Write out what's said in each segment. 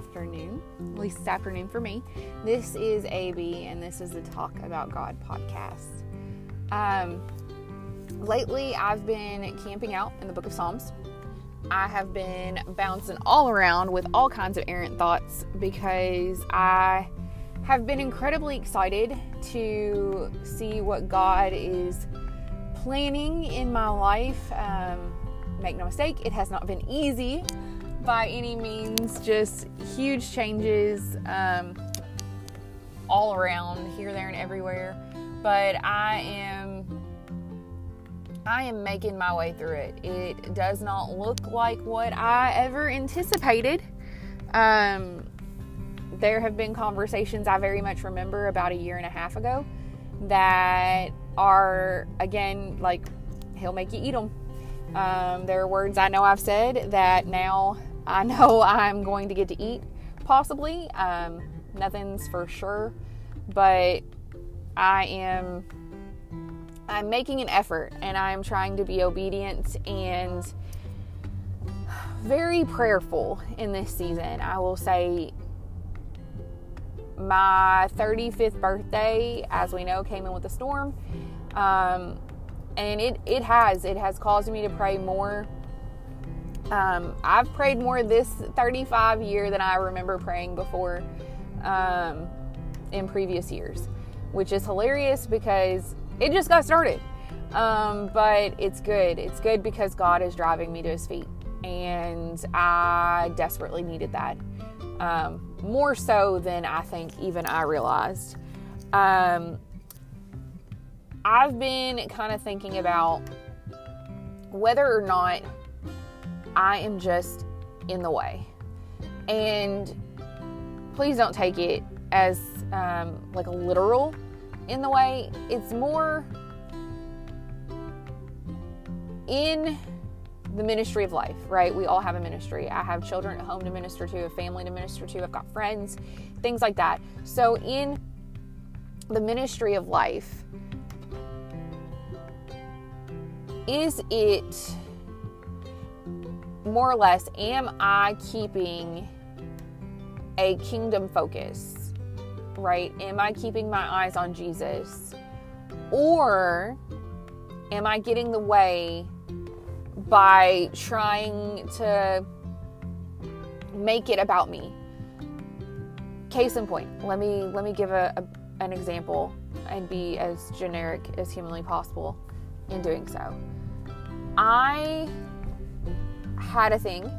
afternoon, at least it's afternoon for me. This is AB, and this is the Talk About God podcast. Um, lately, I've been camping out in the book of Psalms. I have been bouncing all around with all kinds of errant thoughts because I have been incredibly excited to see what God is planning in my life. Um, make no mistake, it has not been easy by any means, just huge changes um, all around here, there, and everywhere. But I am. I am making my way through it. It does not look like what I ever anticipated. Um, there have been conversations I very much remember about a year and a half ago that are, again, like, he'll make you eat them. Um, there are words I know I've said that now I know I'm going to get to eat, possibly. Um, nothing's for sure, but I am. I'm making an effort and I'm trying to be obedient and very prayerful in this season. I will say my 35th birthday, as we know, came in with a storm. Um, and it, it has. It has caused me to pray more um, I've prayed more this 35 year than I remember praying before um, in previous years, which is hilarious because it just got started. Um, but it's good. It's good because God is driving me to his feet. And I desperately needed that. Um, more so than I think even I realized. Um, I've been kind of thinking about whether or not I am just in the way. And please don't take it as um, like a literal in the way. It's more in the ministry of life, right? We all have a ministry. I have children at home to minister to, a family to minister to, I've got friends, things like that. So, in the ministry of life, is it more or less, am I keeping a kingdom focus? Right? Am I keeping my eyes on Jesus? Or am I getting the way by trying to make it about me? Case in point, let me let me give a, a an example and be as generic as humanly possible in doing so. I had a thing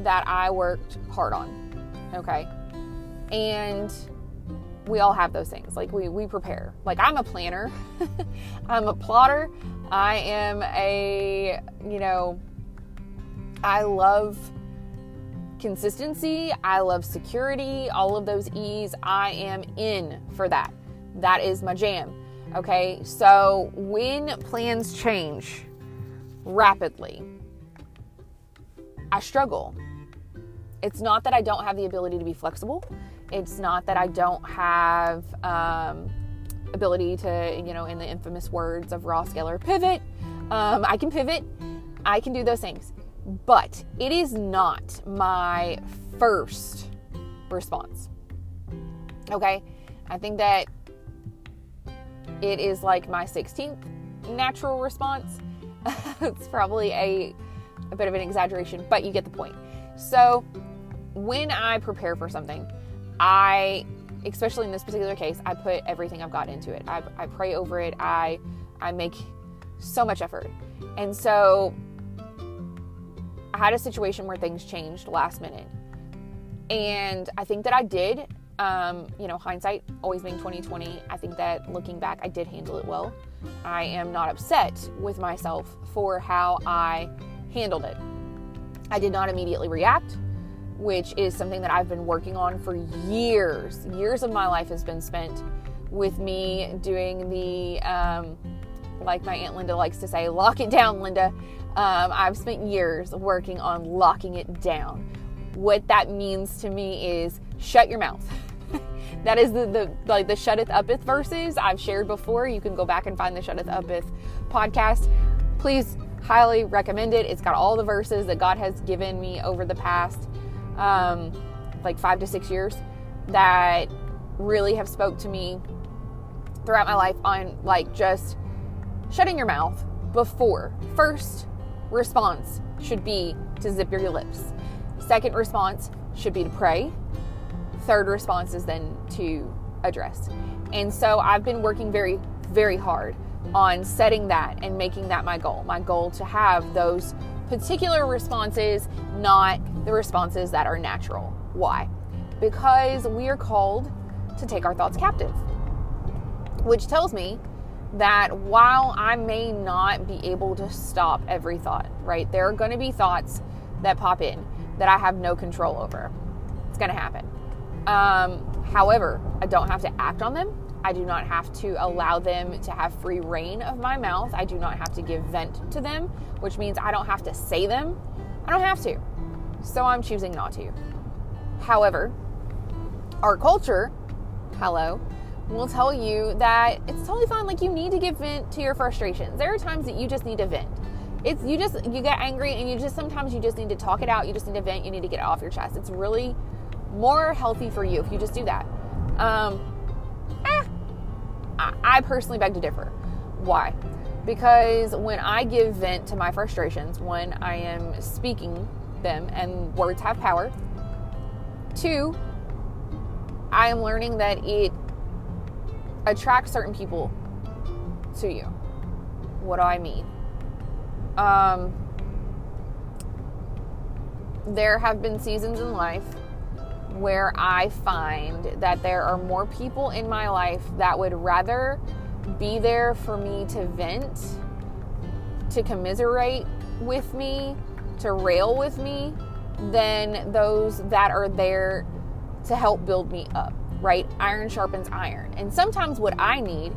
that I worked hard on. Okay. And we all have those things. Like we we prepare. Like I'm a planner. I'm a plotter. I am a, you know, I love consistency. I love security. All of those E's. I am in for that. That is my jam. Okay. So when plans change rapidly, I struggle. It's not that I don't have the ability to be flexible. It's not that I don't have um, ability to, you know, in the infamous words of Ross Geller, pivot. Um, I can pivot. I can do those things. But it is not my first response. Okay? I think that it is like my 16th natural response. it's probably a a bit of an exaggeration, but you get the point. So, when I prepare for something, I, especially in this particular case, I put everything I've got into it. I, I pray over it. I, I make so much effort. And so, I had a situation where things changed last minute. And I think that I did, um, you know, hindsight always being 2020, I think that looking back, I did handle it well. I am not upset with myself for how I handled it. I did not immediately react, which is something that I've been working on for years. Years of my life has been spent with me doing the, um, like my Aunt Linda likes to say, lock it down, Linda. Um, I've spent years working on locking it down. What that means to me is shut your mouth. that is the, the like the shutteth uppeth verses I've shared before. You can go back and find the shutteth uppeth podcast. Please highly recommend it. It's got all the verses that God has given me over the past um, like five to six years that really have spoke to me throughout my life on like just shutting your mouth before first response should be to zip your lips. Second response should be to pray. Third response is then to address. And so i've been working very very hard on setting that and making that my goal my goal to have those particular responses not the responses that are natural why because we are called to take our thoughts captive. Which tells me that while I may not be able to stop every thought, right, there are going to be thoughts that pop in that I have no control over. It's going to happen. Um, however, I don't have to act on them. I do not have to allow them to have free rein of my mouth. I do not have to give vent to them, which means I don't have to say them. I don't have to. So I'm choosing not to. However, our culture hello, will tell you that it's totally fine. Like you need to give vent to your frustrations. There are times that you just need to vent. It's you just you get angry and you just sometimes you just need to talk it out. You just need to vent. You need to get it off your chest. It's really more healthy for you if you just do that. Um, eh, I, personally beg to differ. Why? Because when I give vent to my frustrations, when I am speaking them, and words have power. Two, I am learning that it attracts certain people to you. What do I mean? Um, there have been seasons in life where I find that there are more people in my life that would rather be there for me to vent, to commiserate with me, to rail with me, than those that are there to help build me up, right? Iron sharpens iron. And sometimes what I need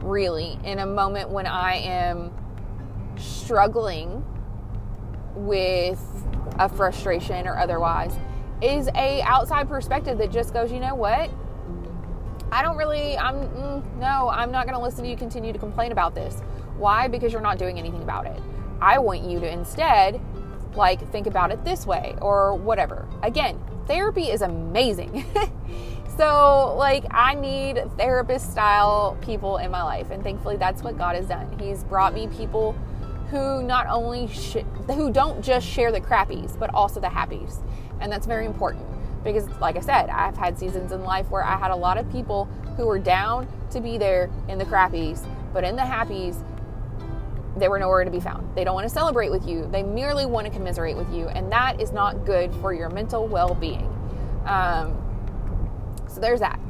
really in a moment when I am struggling with a frustration or otherwise is a outside perspective that just goes, you know what? I don't really, I'm, mm, no, I'm not going to listen to you continue to complain about this. Why? Because you're not doing anything about it. I want you to instead, like, think about it this way or whatever. Again, therapy is amazing. so, like, I need therapist style people in my life, and thankfully, that's what God has done. He's brought me people who not only sh- who don't just share the crappies, but also the happies, and that's very important because, like I said, I've had seasons in life where I had a lot of people who were down to be there in the crappies, but in the happies, they were nowhere to be found. They don't want to celebrate with you. They merely want to commiserate with you. And that is not good for your mental well being. Um, so there's that.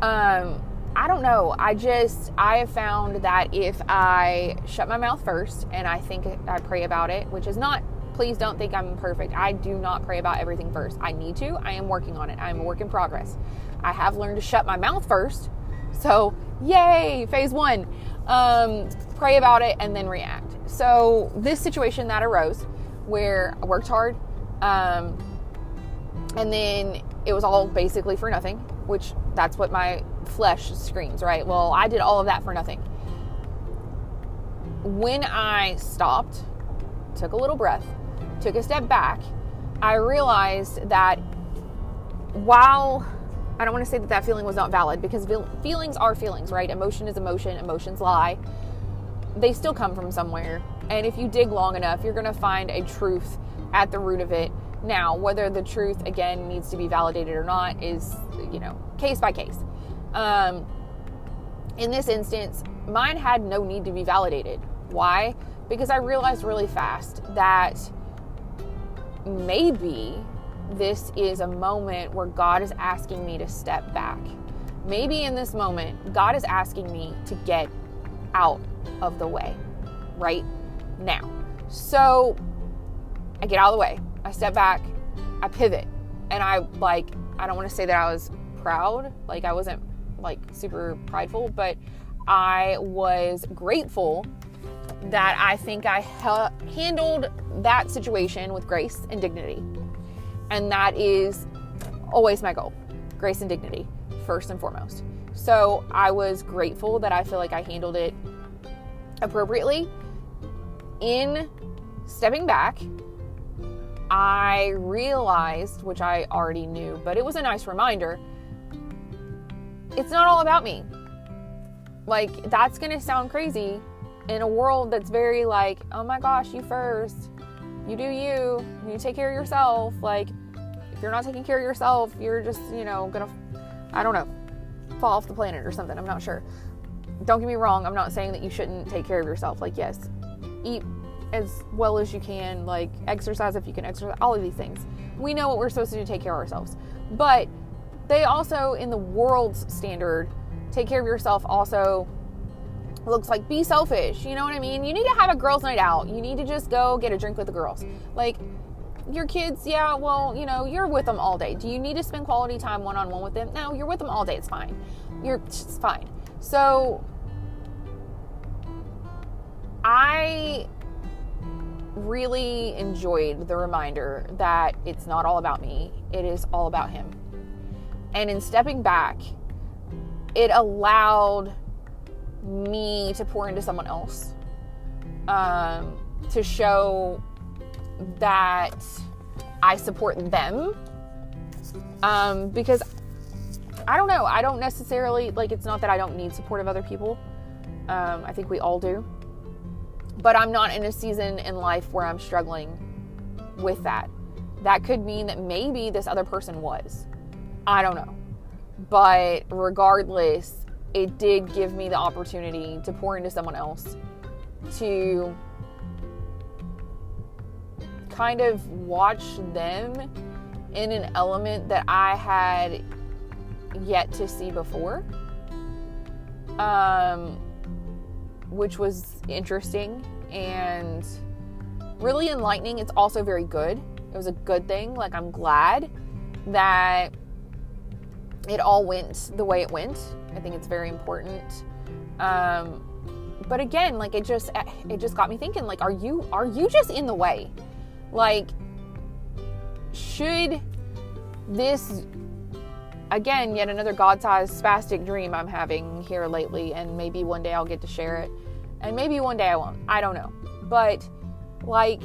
Um, I don't know. I just, I have found that if I shut my mouth first and I think I pray about it, which is not, please don't think I'm perfect. I do not pray about everything first. I need to. I am working on it. I am a work in progress. I have learned to shut my mouth first. So, yay, phase one um, pray about it, and then react. So, this situation that arose where I worked hard, um, and then it was all basically for nothing, which that's what my flesh screams, right? Well, I did all of that for nothing. When I stopped, took a little breath, took a step back, I realized that while I don't want to say that that feeling was not valid because feelings are feelings, right? Emotion is emotion, emotions lie. They still come from somewhere. And if you dig long enough, you're going to find a truth at the root of it. Now, whether the truth again needs to be validated or not is, you know, case by case. Um, in this instance, mine had no need to be validated. Why? Because I realized really fast that maybe this is a moment where God is asking me to step back. Maybe in this moment, God is asking me to get out of the way right now. So I get out of the way. I step back. I pivot. And I like, I don't want to say that I was proud. Like, I wasn't like super prideful, but I was grateful that I think I ha- handled that situation with grace and dignity. And that is always my goal grace and dignity, first and foremost. So I was grateful that I feel like I handled it appropriately. In stepping back, I realized, which I already knew, but it was a nice reminder it's not all about me. Like, that's to sound crazy in a world that's very like, oh my gosh, you first. You do you. You take care of yourself. Like, if you're not taking care of yourself, you're just, you know, to, I don't know, fall off the planet or something. I'm not sure. Don't get me wrong. I'm not saying that you shouldn't take care of yourself. Like, yes, eat as well as you can, like exercise if you can exercise, all of these things. We know what we're supposed to do to take care of ourselves. But they also, in the world's standard, take care of yourself also looks like be selfish. You know what I mean? You need to have a girls' night out. You need to just go get a drink with the girls. Mm-hmm. Like, your kids, yeah, well, you know, you're with them all day. Do you need to spend quality time one on one with them? No, you're with them all day. It's fine. You're it's fine. So, I really enjoyed the reminder that it's not all about me, it is all about him. And in stepping back, it allowed me to pour into someone else, um, to show that I support them. Um, because I don't know, I don't necessarily like it's not that I don't need support of other people. Um, I think we all do but I'm not in a season in life where I'm struggling with that. That could mean that maybe this other person was. I don't know. But regardless, it did give me the opportunity to pour into someone else, to kind of watch them in an element that I had yet to see before. Um, which was interesting and really enlightening. It's also very good. It was a good thing. Like, I'm glad that it all went the way it went. I think it's very important. Um, but again, like it just it just got me thinking like are you are you just in the way? Like should this again, yet another God sized spastic dream I'm having here lately, and maybe one day I'll get to share it. And maybe one day I won't. I don't know. But, like,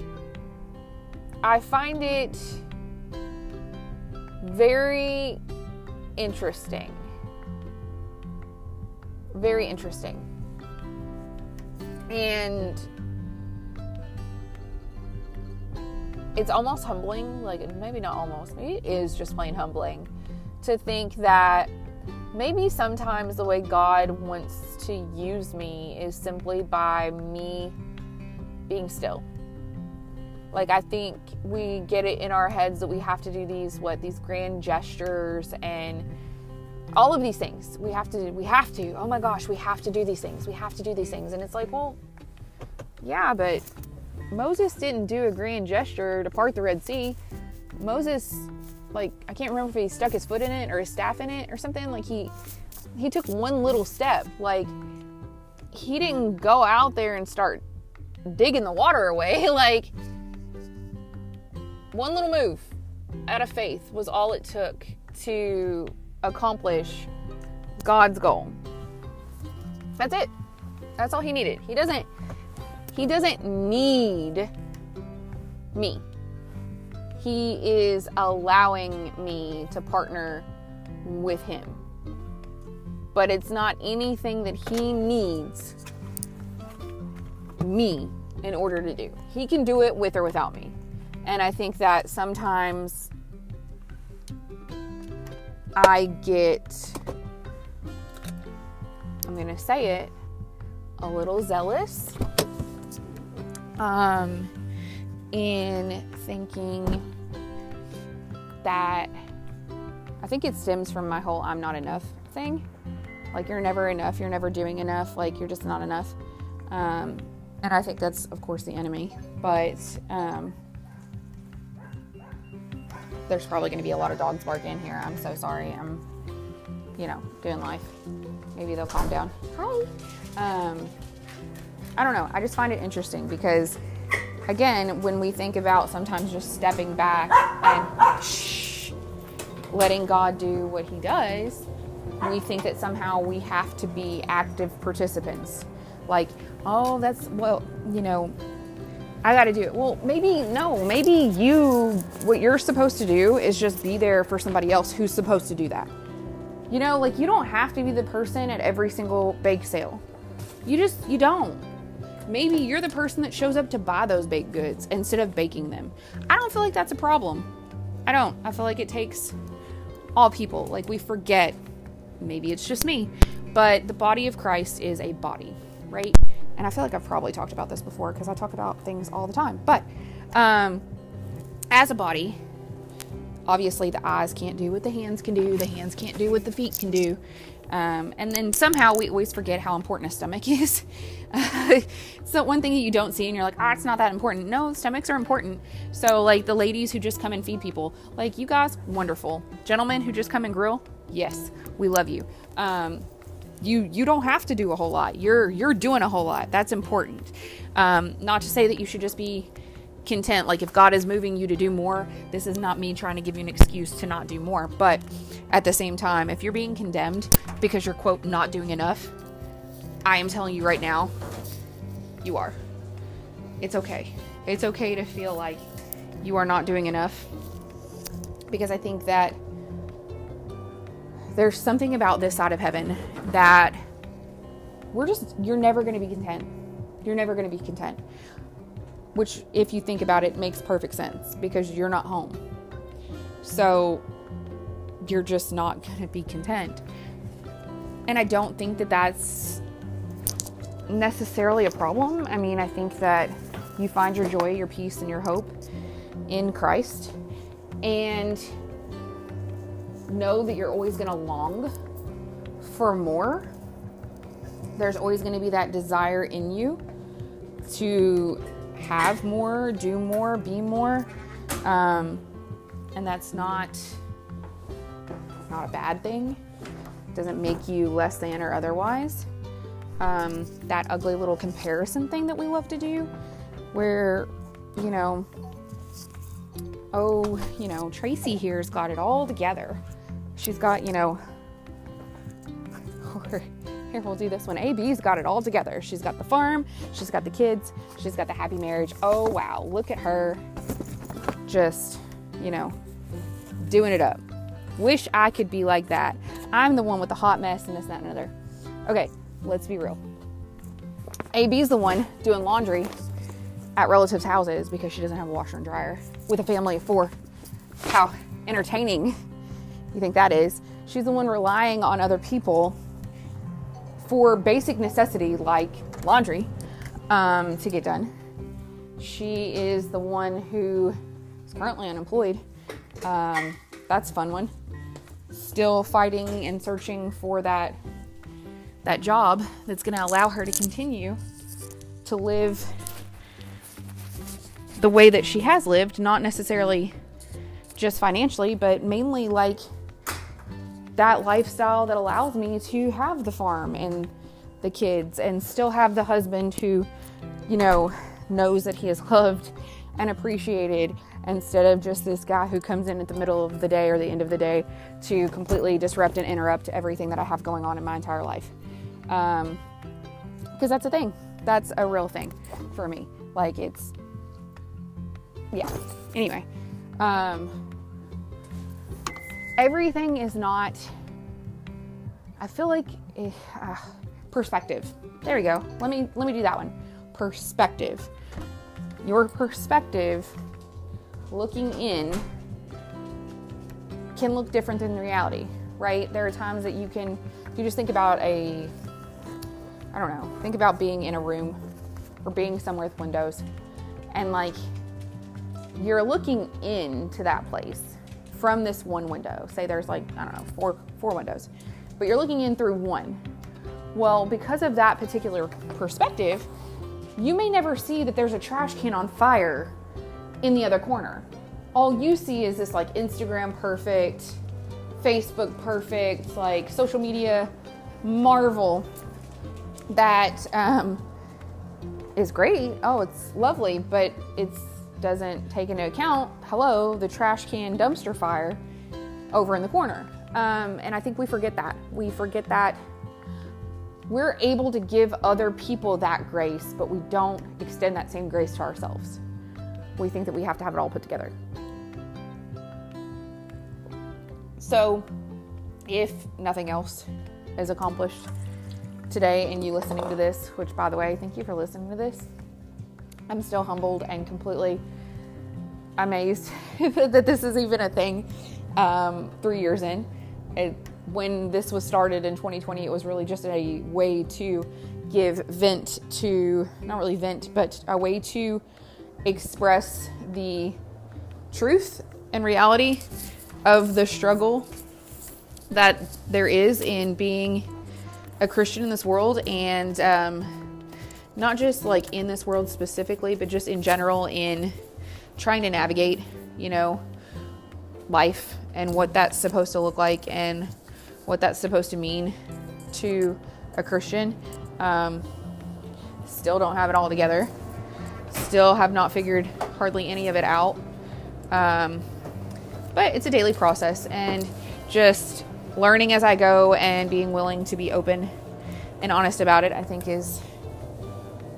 I find it very interesting. Very interesting. And it's almost humbling, like maybe not almost, maybe it is just plain humbling to think that maybe sometimes the way God wants to use me is simply by me being still. Like, I think we get it in our heads that we have to do these, what, these grand gestures and all of these things. We have to, we have to, oh my gosh, we have to do these things. We have to do these things. And it's like, well, yeah, but Moses didn't do a grand gesture to part the Red Sea. Moses like I can't remember if he stuck his foot in it or his staff in it or something. Like he he took one little step. Like he didn't go out there and start digging the water away. like one little move out of faith was all it took to accomplish God's goal. That's it. That's all he needed. He doesn't he doesn't need me. He is allowing me to partner with Him. But it's not anything that He needs me in order to do. He can do it with or without me. And I think that sometimes I get, I'm going to say it, a little zealous um, in thinking that I think it stems from my whole I'm not enough thing. Like, you're never enough, you're never doing enough, like, you're just not enough. Um, and I think that's, of course, the enemy. But um, there's probably going to be a lot of dogs barking here. I'm so sorry. I'm, you know, doing life. Maybe they'll calm down. Hi. Um, I don't know. I just find it interesting because again, when we think about sometimes just stepping back and shh, letting God do what He does, we think that somehow we have to be active participants. Like, oh, that's, well, you know, I got to do it. Well, maybe no. Maybe you, what you're supposed to do is just be there for somebody else who's supposed to do that. You know, like you don't have to be the person at every single bake sale. You just, you don't. Maybe you're the person that shows up to buy those baked goods instead of baking them. I don't feel like that's a problem. I don't. I feel like it takes all people. Like we forget, maybe it's just me, but the body of Christ is a body, right? And I feel like I've probably talked about this before because I talk about things all the time. But um, as a body, obviously the eyes can't do what the hands can do, the hands can't do what the feet can do. Um, and then somehow we always forget how important a stomach is. so one thing that you don't see and you're like, ah, oh, it's not that important. No, stomachs are important. So like the ladies who just come and feed people, like you guys, wonderful. Gentlemen who just come and grill, yes, we love you. Um, you you don't have to do a whole lot. You're you're doing a whole lot. That's important. Um, not to say that you should just be content. Like if God is moving you to do more, this is not me trying to give you an excuse to not do more. But at the same time, if you're being condemned because you're quote not doing enough, I am telling you right now, you are. It's okay. It's okay to feel like you are not doing enough because I think that there's something about this side of heaven that we're just, you're never going to be content. You're never going to be content. Which, if you think about it, makes perfect sense because you're not home. So you're just not going to be content. And I don't think that that's necessarily a problem. I mean, I think that you find your joy, your peace, and your hope in Christ. And know that you're always going to long for more. There's always going to be that desire in you to have more, do more, be more. Um, and that's not not a bad thing. It doesn't make you less than or otherwise. Um, that ugly little comparison thing that we love to do, where you know, oh, you know, Tracy here's got it all together she's got, you know, here we'll do this one. AB's got it all together. She's got the farm, she's got the kids, she's got the happy marriage. Oh wow, look at her just, you know, doing it up. Wish I could be like that. I'm the one with the hot mess and this, that, and another. Okay, let's be real. AB's the one doing laundry at relatives' houses because she doesn't have a washer and dryer with a family of four. How entertaining you think that is? She's the one relying on other people for basic necessity like laundry um, to get done. She is the one who is currently unemployed. Um, that's a fun one. Still fighting and searching for that that job that's going to allow her to continue to live the way that she has lived, not necessarily just financially, but mainly like that lifestyle that allows me to have the farm and the kids and still have the husband who, you know, knows that he is loved and appreciated instead of just this guy who comes in at the middle of the day or the end of the day to completely disrupt and interrupt everything that I have going on in my entire life. Because um, that's a thing. That's a real thing for me. Like, it's, yeah. Anyway, um, everything is not i feel like uh, perspective. There we go. Let me let me do that one. Perspective. Your perspective looking in can look different than reality right? There are times that you can you just think about a i don't know think about being in a room or being somewhere with windows and like you're looking into that place from this one window. Say there's like, I don't know, four, four windows, but you're looking in through one. Well, because of that particular perspective, you may never see that there's a trash can on fire in the other corner. All you see is this like Instagram perfect, Facebook perfect, like social media marvel that um, is great. Oh, it's lovely, but it doesn't take into account, hello, the trash can dumpster fire over in the corner. Um, and I think we forget that. We forget that we're able to give other people that grace, but we don't extend that same grace to ourselves. We think that we have to have it all put together. So, if nothing else is accomplished today and you listening to this, which by the way, thank you for listening to this. I'm still humbled and completely amazed that this is even a thing um, three years in. It, when this was started in 2020, it was really just a way to give vent to, not really vent, but a way to express the truth and reality of the struggle that there is in being a Christian in this world and um, not just like in this world specifically, but just in general in trying to navigate, you know, life and what that's supposed to look like and what that's supposed to mean to a Christian. Um, still don't have it all together. Still have not figured hardly any of it out. Um, but it's a daily process and just learning as I go and being willing to be open and honest about it, I think is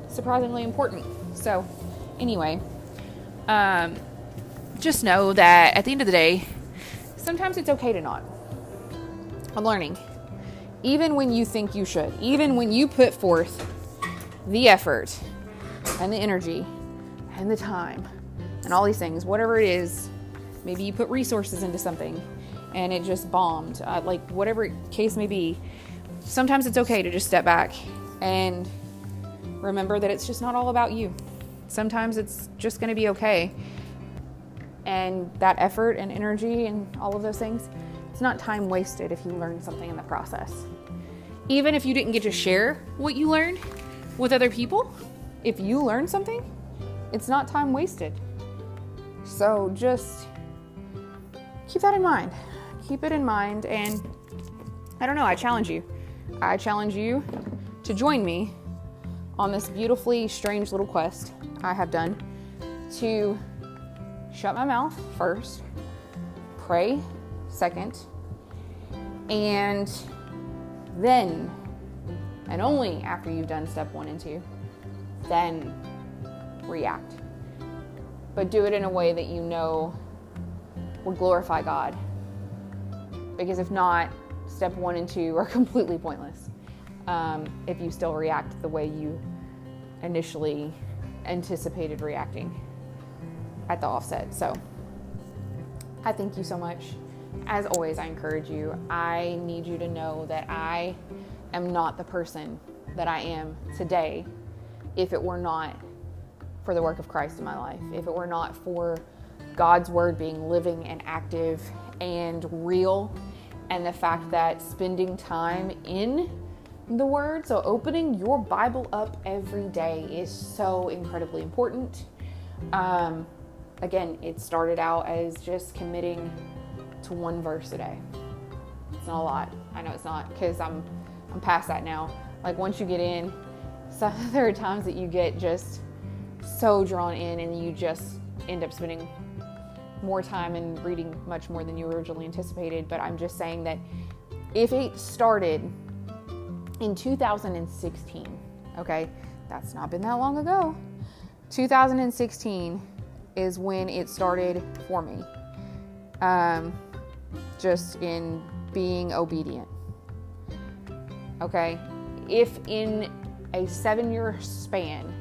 surprisingly important. So, anyway, um, just know that at the end of the day, sometimes it's okay to not. I'm learning. Even when you think you should, even when you put forth the effort and the energy and the time and all these things, whatever it is, maybe you put resources into something and it just bombed, uh, like whatever case may be, sometimes it's okay to just step back and remember that it's just not all about you. Sometimes it's just going to be okay. And that effort and energy and all of those things, it's not time wasted if you learn something in the process. Even if you didn't get to share what you learned with other people, if you learn something, it's not time wasted. So just keep that in mind keep it in mind. And I don't know, I challenge you. I challenge you to join me on this beautifully strange little quest I have done to shut my mouth first, pray second, and then, and only after you've done step one and two, then react. But do it in a way that you know will glorify God because if not, step one and two are completely pointless um, if you still react the way you initially anticipated reacting at the offset. So I thank you so much. As always, I encourage you. I need you to know that I am not the person that I am today if it were not for the work of Christ in my life, if it were not for God's word being living and active and real and the fact that spending time in the Word, so opening your Bible up every day, is so incredibly important. Um, again, it started out as just committing to one verse a day. It's not a lot. I know it's not because I'm I'm past that now. Like once you get in, so there are times that you get just so drawn in and you just end up spending more time and reading much more than you originally anticipated, but I'm just saying that if it started in 2016, okay, that's not been that long ago. 2016 is when it started for me. Um, just in being obedient. Okay, if in a seven year span,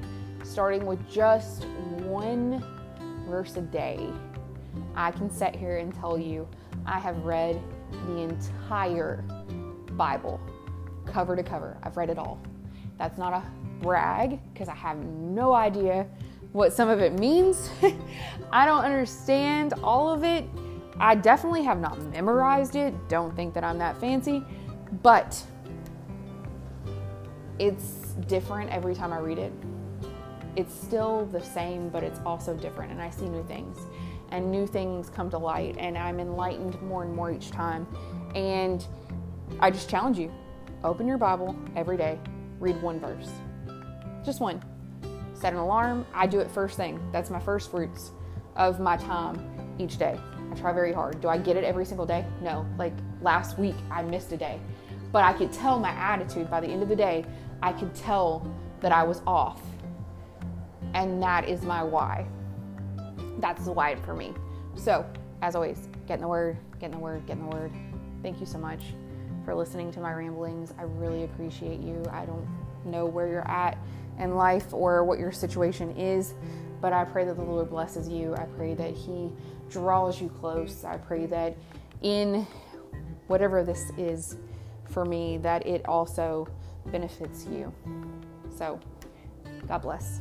starting with just one verse a day, I can sit here and tell you I have read the entire Bible, cover to cover. I've read it all. That's not a brag because I have no idea what some of it means. I don't understand all of it. I definitely have not memorized it. Don't think that I'm that fancy, but it's different every time I read it. It's still the same, but it's also different, and I see new things and new things come to light and I'm enlightened more and more each time. And I just challenge you open your Bible every day, read one verse. Just one. Set an alarm. I do it first thing. That's my first fruits of my time each day. I try very hard. Do I get it every single day? No. Like last week, I missed a day. But I could tell my attitude by the end of the day, I could tell that I was off. And that is my why. That's the why for me. So, as always, get in the word, get in the word, get in the word. Thank you so much for listening to my ramblings. I really appreciate you. I don't know where you're at in life or what your situation is, but I pray that the Lord blesses you. I pray that He draws you close. I pray that in whatever this is for me, that it also benefits you. So, God bless.